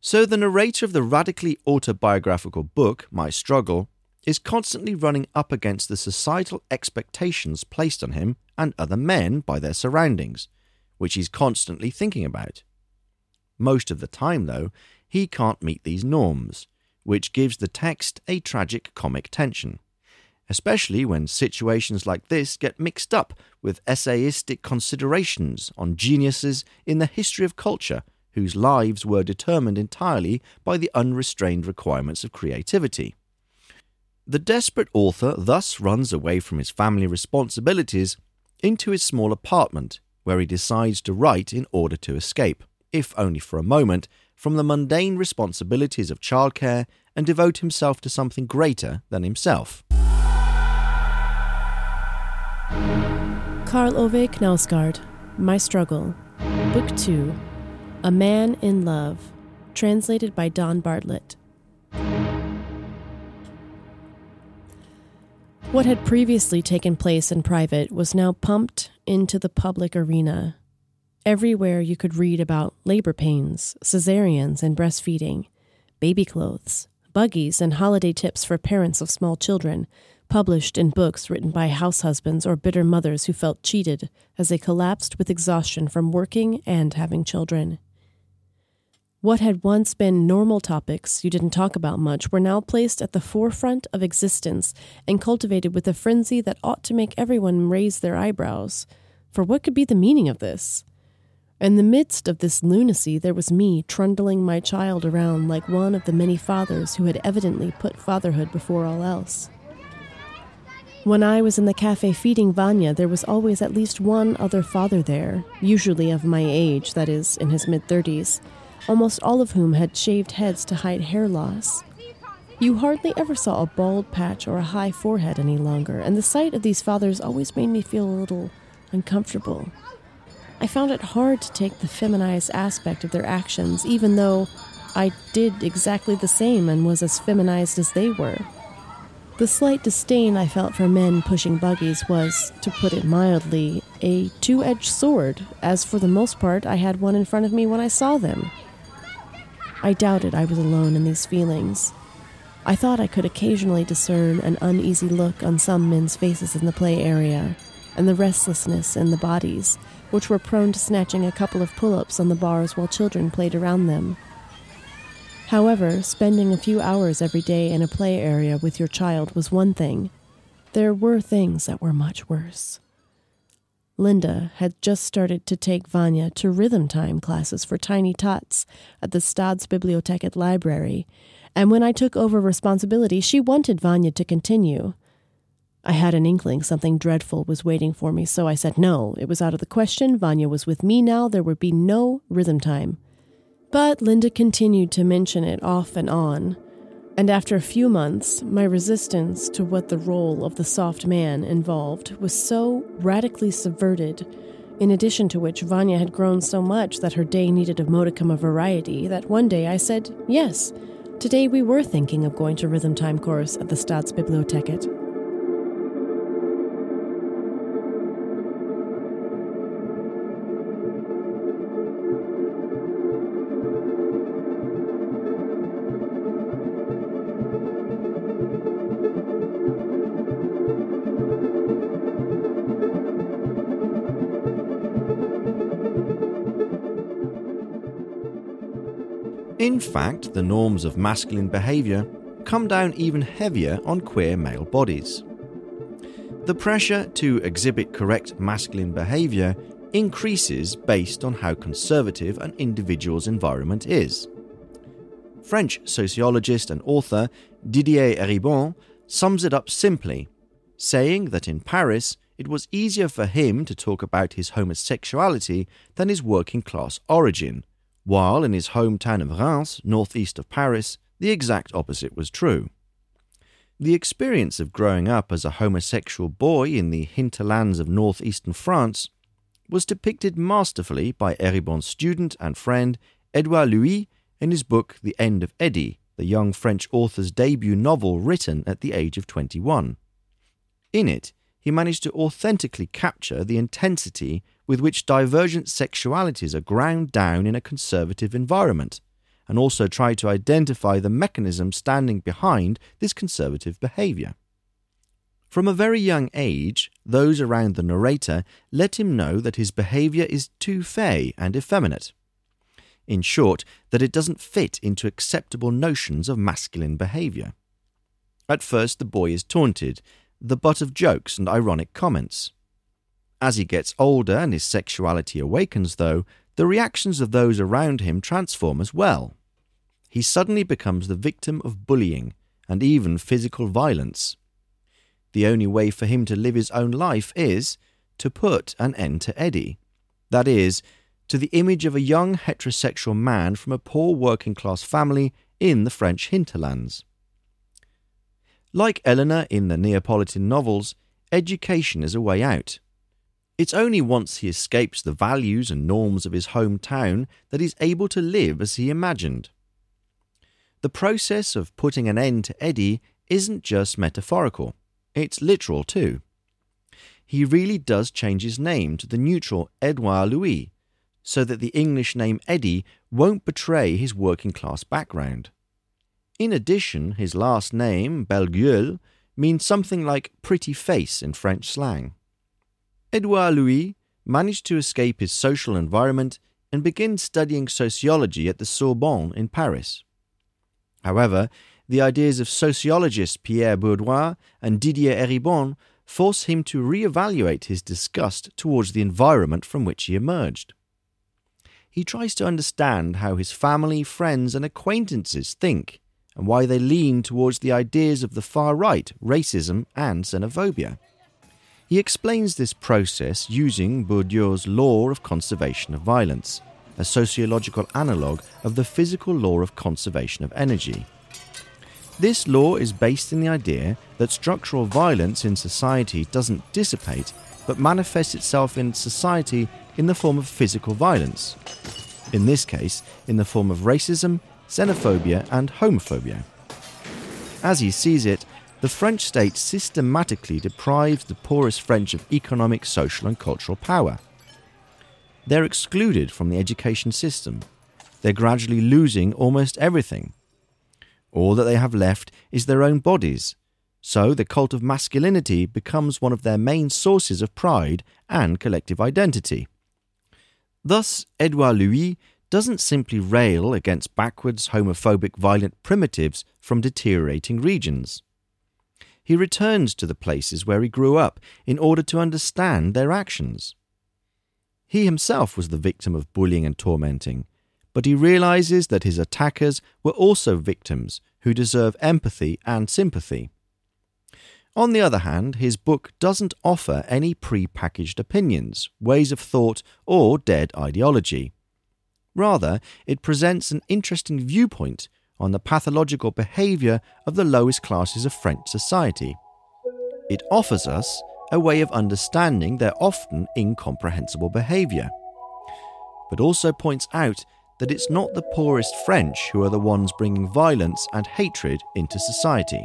Speaker 1: So, the narrator of the radically autobiographical book, My Struggle, is constantly running up against the societal expectations placed on him and other men by their surroundings, which he's constantly thinking about. Most of the time, though, he can't meet these norms, which gives the text a tragic comic tension, especially when situations like this get mixed up with essayistic considerations on geniuses in the history of culture whose lives were determined entirely by the unrestrained requirements of creativity, The desperate author thus runs away from his family responsibilities into his small apartment, where he decides to write in order to escape, if only for a moment, from the mundane responsibilities of childcare and devote himself to something greater than himself.
Speaker 2: Karl Ove Knausgaard, My Struggle, Book 2, A Man in Love, translated by Don Bartlett. What had previously taken place in private was now pumped into the public arena. Everywhere you could read about labor pains, cesareans, and breastfeeding, baby clothes, buggies, and holiday tips for parents of small children, published in books written by house husbands or bitter mothers who felt cheated as they collapsed with exhaustion from working and having children. What had once been normal topics you didn't talk about much were now placed at the forefront of existence and cultivated with a frenzy that ought to make everyone raise their eyebrows. For what could be the meaning of this? In the midst of this lunacy, there was me trundling my child around like one of the many fathers who had evidently put fatherhood before all else. When I was in the cafe feeding Vanya, there was always at least one other father there, usually of my age, that is, in his mid 30s almost all of whom had shaved heads to hide hair loss. You hardly ever saw a bald patch or a high forehead any longer, and the sight of these fathers always made me feel a little uncomfortable. I found it hard to take the feminized aspect of their actions, even though I did exactly the same and was as feminized as they were. The slight disdain I felt for men pushing buggies was, to put it mildly, a two edged sword, as for the most part I had one in front of me when I saw them. I doubted I was alone in these feelings. I thought I could occasionally discern an uneasy look on some men's faces in the play area, and the restlessness in the bodies, which were prone to snatching a couple of pull ups on the bars while children played around them. However, spending a few hours every day in a play area with your child was one thing. There were things that were much worse. Linda had just started to take Vanya to rhythm time classes for tiny tots at the Stadsbiblioteket library, and when I took over responsibility, she wanted Vanya to continue. I had an inkling something dreadful was waiting for me, so I said no. It was out of the question. Vanya was with me now. There would be no rhythm time. But Linda continued to mention it off and on and after a few months, my resistance to what the role of the soft man involved was so radically subverted, in addition to which Vanya had grown so much that her day needed a modicum of variety, that one day I said, Yes, today we were thinking of going to rhythm time course at the Stadsbiblioteket.
Speaker 1: In fact, the norms of masculine behaviour come down even heavier on queer male bodies. The pressure to exhibit correct masculine behaviour increases based on how conservative an individual's environment is. French sociologist and author Didier Eribon sums it up simply, saying that in Paris it was easier for him to talk about his homosexuality than his working class origin, while in his hometown of Reims, northeast of Paris, the exact opposite was true. The experience of growing up as a homosexual boy in the hinterlands of northeastern France was depicted masterfully by Eribon's student and friend Edouard Louis in his book The End of Eddie, the young French author's debut novel written at the age of 21. In it, he managed to authentically capture the intensity with which divergent sexualities are ground down in a conservative environment, and also try to identify the mechanism standing behind this conservative behaviour. From a very young age, those around the narrator let him know that his behaviour is too fey and effeminate. In short, that it doesn't fit into acceptable notions of masculine behaviour. At first, the boy is taunted, the butt of jokes and ironic comments. As he gets older and his sexuality awakens, though, the reactions of those around him transform as well. He suddenly becomes the victim of bullying and even physical violence. The only way for him to live his own life is to put an end to Eddie. That is, to the image of a young heterosexual man from a poor working class family in the French hinterlands. Like Elena in the Neapolitan novels, education is a way out. It's only once he escapes the values and norms of his hometown that he's able to live as he imagined. The process of putting an end to Eddie isn't just metaphorical, it's literal too. He really does change his name to the neutral Edouard Louis, so that the English name Eddie won't betray his working class background. In addition, his last name, Belle Gueule, means something like pretty face in French slang. Edouard Louis managed to escape his social environment and begin studying sociology at the Sorbonne in Paris. However, the ideas of sociologists Pierre Bourdieu and Didier Eribon force him to re-evaluate his disgust towards the environment from which he emerged. He tries to understand how his family, friends, and acquaintances think and why they lean towards the ideas of the far right, racism, and xenophobia. He explains this process using Bourdieu's law of conservation of violence, a sociological analogue of the physical law of conservation of energy. This law is based in the idea that structural violence in society doesn't dissipate, but manifests itself in society in the form of physical violence. In this case, in the form of racism, xenophobia, and homophobia. As he sees it, the French state systematically deprives the poorest French of economic, social, and cultural power. They're excluded from the education system. They're gradually losing almost everything. All that they have left is their own bodies. So the cult of masculinity becomes one of their main sources of pride and collective identity. Thus, Edouard Louis doesn't simply rail against backwards, homophobic, violent primitives from deteriorating regions. He returns to the places where he grew up in order to understand their actions. He himself was the victim of bullying and tormenting, but he realizes that his attackers were also victims who deserve empathy and sympathy. On the other hand, his book doesn't offer any pre packaged opinions, ways of thought, or dead ideology. Rather, it presents an interesting viewpoint on the pathological behaviour of the lowest classes of French society. It offers us a way of understanding their often incomprehensible behaviour, but also points out that it's not the poorest French who are the ones bringing violence and hatred into society.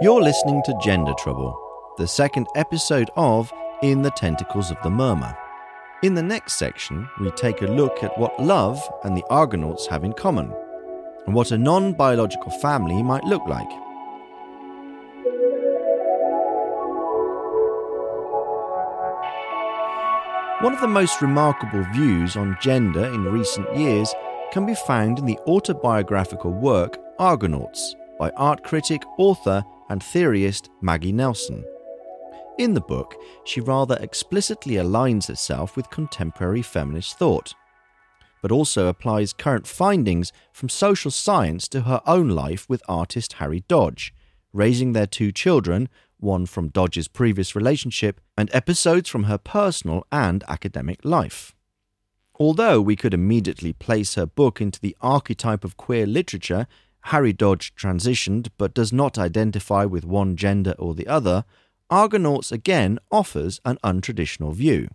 Speaker 1: You're listening to Gender Trouble, the second episode of In the Tentacles of the Murmur. In the next section, we take a look at what love and the Argonauts have in common, and what a non biological family might look like. One of the most remarkable views on gender in recent years can be found in the autobiographical work Argonauts by art critic, author, and theorist Maggie Nelson. In the book, she rather explicitly aligns herself with contemporary feminist thought, but also applies current findings from social science to her own life with artist Harry Dodge, raising their two children, one from Dodge's previous relationship, and episodes from her personal and academic life. Although we could immediately place her book into the archetype of queer literature Harry Dodge transitioned but does not identify with one gender or the other, Argonauts again offers an untraditional view.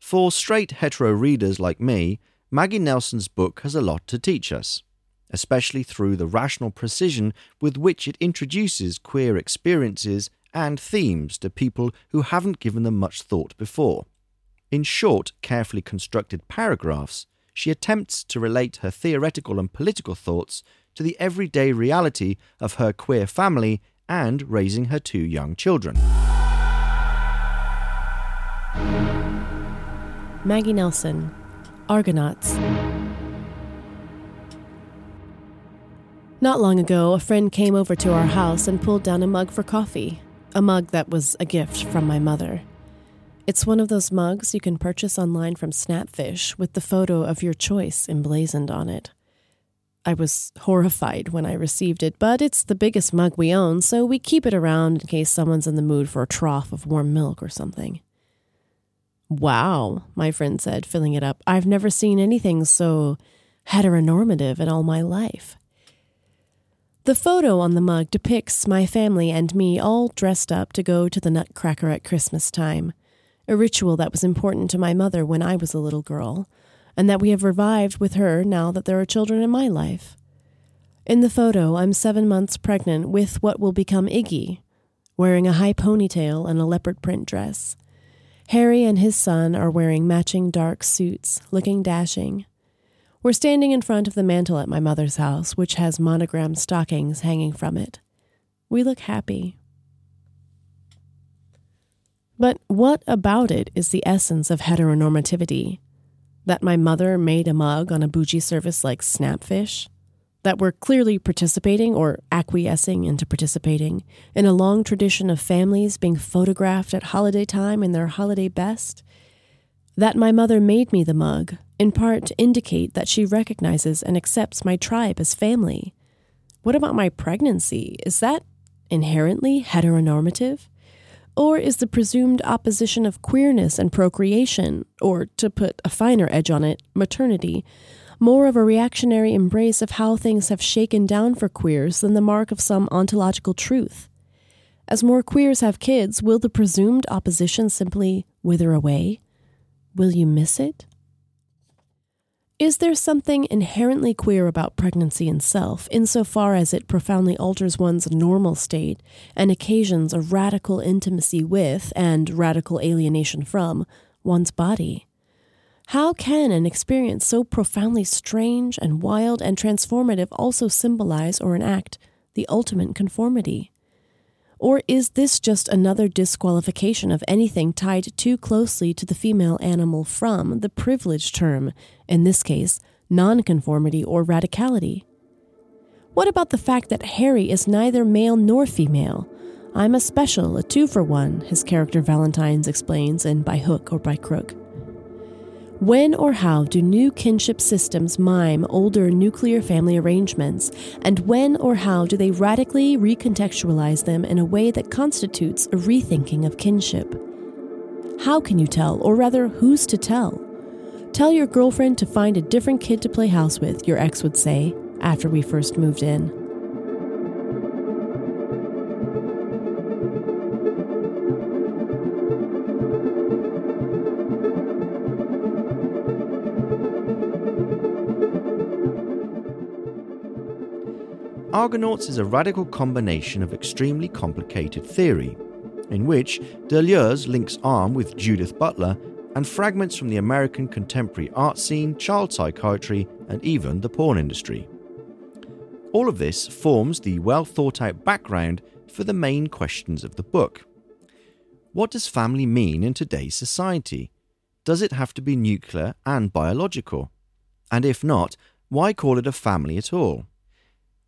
Speaker 1: For straight hetero readers like me, Maggie Nelson's book has a lot to teach us, especially through the rational precision with which it introduces queer experiences and themes to people who haven't given them much thought before. In short, carefully constructed paragraphs, she attempts to relate her theoretical and political thoughts to the everyday reality of her queer family and raising her two young children.
Speaker 2: Maggie Nelson, Argonauts. Not long ago, a friend came over to our house and pulled down a mug for coffee. a mug that was a gift from my mother. It's one of those mugs you can purchase online from Snapfish with the photo of your choice emblazoned on it. I was horrified when I received it, but it's the biggest mug we own, so we keep it around in case someone's in the mood for a trough of warm milk or something. Wow, my friend said, filling it up. I've never seen anything so heteronormative in all my life. The photo on the mug depicts my family and me all dressed up to go to the Nutcracker at Christmas time, a ritual that was important to my mother when I was a little girl and that we have revived with her now that there are children in my life. In the photo, I'm seven months pregnant with what will become Iggy, wearing a high ponytail and a leopard print dress. Harry and his son are wearing matching dark suits, looking dashing. We're standing in front of the mantel at my mother's house, which has monogrammed stockings hanging from it. We look happy. But what about it is the essence of heteronormativity? that my mother made a mug on a bougie service like Snapfish, that we're clearly participating or acquiescing into participating in a long tradition of families being photographed at holiday time in their holiday best, that my mother made me the mug, in part to indicate that she recognizes and accepts my tribe as family. What about my pregnancy? Is that inherently heteronormative? Or is the presumed opposition of queerness and procreation, or to put a finer edge on it, maternity, more of a reactionary embrace of how things have shaken down for queers than the mark of some ontological truth? As more queers have kids, will the presumed opposition simply wither away? Will you miss it? Is there something inherently queer about pregnancy itself, insofar as it profoundly alters one's normal state and occasions a radical intimacy with, and radical alienation from, one's body? How can an experience so profoundly strange and wild and transformative also symbolize or enact the ultimate conformity? Or is this just another disqualification of anything tied too closely to the female animal from the privilege term, in this case, nonconformity or radicality? What about the fact that Harry is neither male nor female? I'm a special, a two for one, his character Valentine's explains in By Hook or By Crook. When or how do new kinship systems mime older nuclear family arrangements, and when or how do they radically recontextualize them in a way that constitutes a rethinking of kinship? How can you tell, or rather, who's to tell? Tell your girlfriend to find a different kid to play house with, your ex would say, after we first moved in.
Speaker 1: Argonauts is a radical combination of extremely complicated theory, in which Deleuze links arm with Judith Butler and fragments from the American contemporary art scene, child psychiatry, and even the porn industry. All of this forms the well thought out background for the main questions of the book. What does family mean in today's society? Does it have to be nuclear and biological? And if not, why call it a family at all?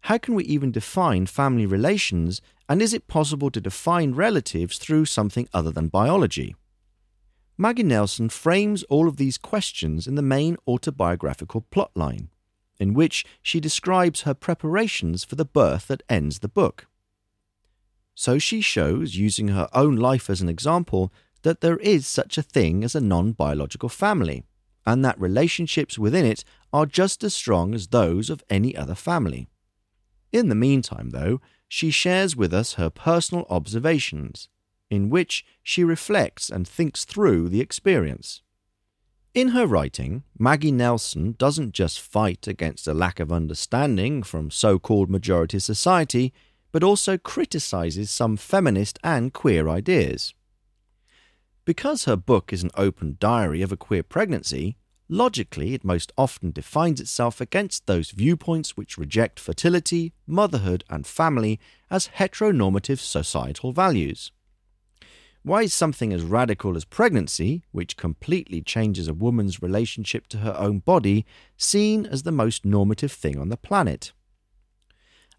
Speaker 1: How can we even define family relations, and is it possible to define relatives through something other than biology? Maggie Nelson frames all of these questions in the main autobiographical plotline, in which she describes her preparations for the birth that ends the book. So she shows, using her own life as an example, that there is such a thing as a non biological family, and that relationships within it are just as strong as those of any other family. In the meantime, though, she shares with us her personal observations, in which she reflects and thinks through the experience. In her writing, Maggie Nelson doesn't just fight against a lack of understanding from so called majority society, but also criticizes some feminist and queer ideas. Because her book is an open diary of a queer pregnancy, Logically, it most often defines itself against those viewpoints which reject fertility, motherhood, and family as heteronormative societal values. Why is something as radical as pregnancy, which completely changes a woman's relationship to her own body, seen as the most normative thing on the planet?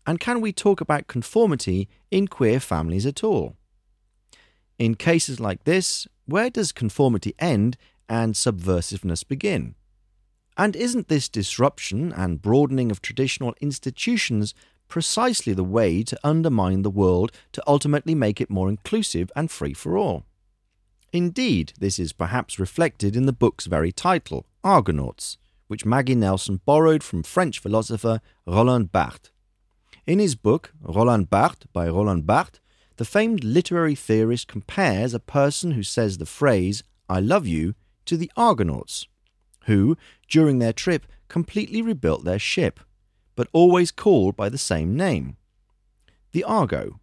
Speaker 1: And can we talk about conformity in queer families at all? In cases like this, where does conformity end and subversiveness begin? And isn't this disruption and broadening of traditional institutions precisely the way to undermine the world to ultimately make it more inclusive and free for all? Indeed, this is perhaps reflected in the book's very title, Argonauts, which Maggie Nelson borrowed from French philosopher Roland Barthes. In his book, Roland Barthes by Roland Barthes, the famed literary theorist compares a person who says the phrase, I love you, to the Argonauts, who, during their trip, completely rebuilt their ship, but always called by the same name the Argo.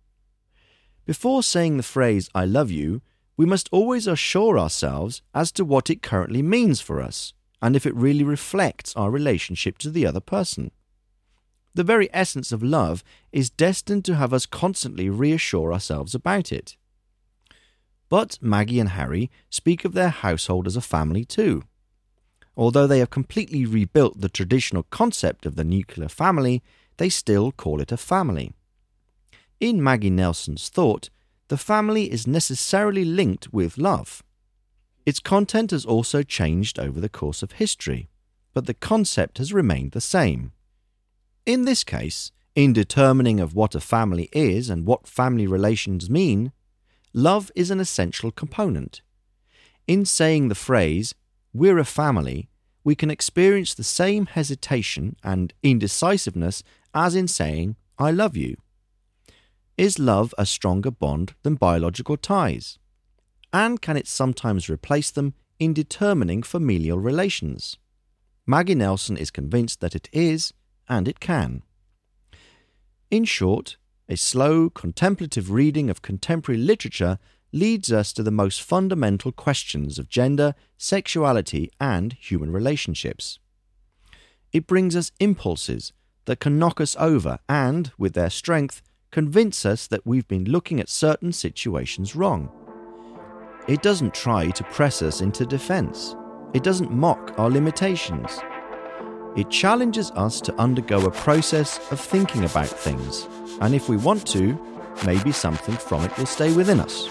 Speaker 1: Before saying the phrase, I love you, we must always assure ourselves as to what it currently means for us and if it really reflects our relationship to the other person. The very essence of love is destined to have us constantly reassure ourselves about it. But Maggie and Harry speak of their household as a family too. Although they have completely rebuilt the traditional concept of the nuclear family, they still call it a family. In Maggie Nelson's thought, the family is necessarily linked with love. Its content has also changed over the course of history, but the concept has remained the same. In this case, in determining of what a family is and what family relations mean, love is an essential component. In saying the phrase, we're a family, we can experience the same hesitation and indecisiveness as in saying, I love you. Is love a stronger bond than biological ties? and can it sometimes replace them in determining familial relations? Maggie Nelson is convinced that it is, and it can. In short, a slow, contemplative reading of contemporary literature leads us to the most fundamental questions of gender, sexuality, and human relationships. It brings us impulses that can knock us over and, with their strength, convince us that we've been looking at certain situations wrong. It doesn't try to press us into defense. It doesn't mock our limitations. It challenges us to undergo a process of thinking about things, and if we want to, maybe something from it will stay within us.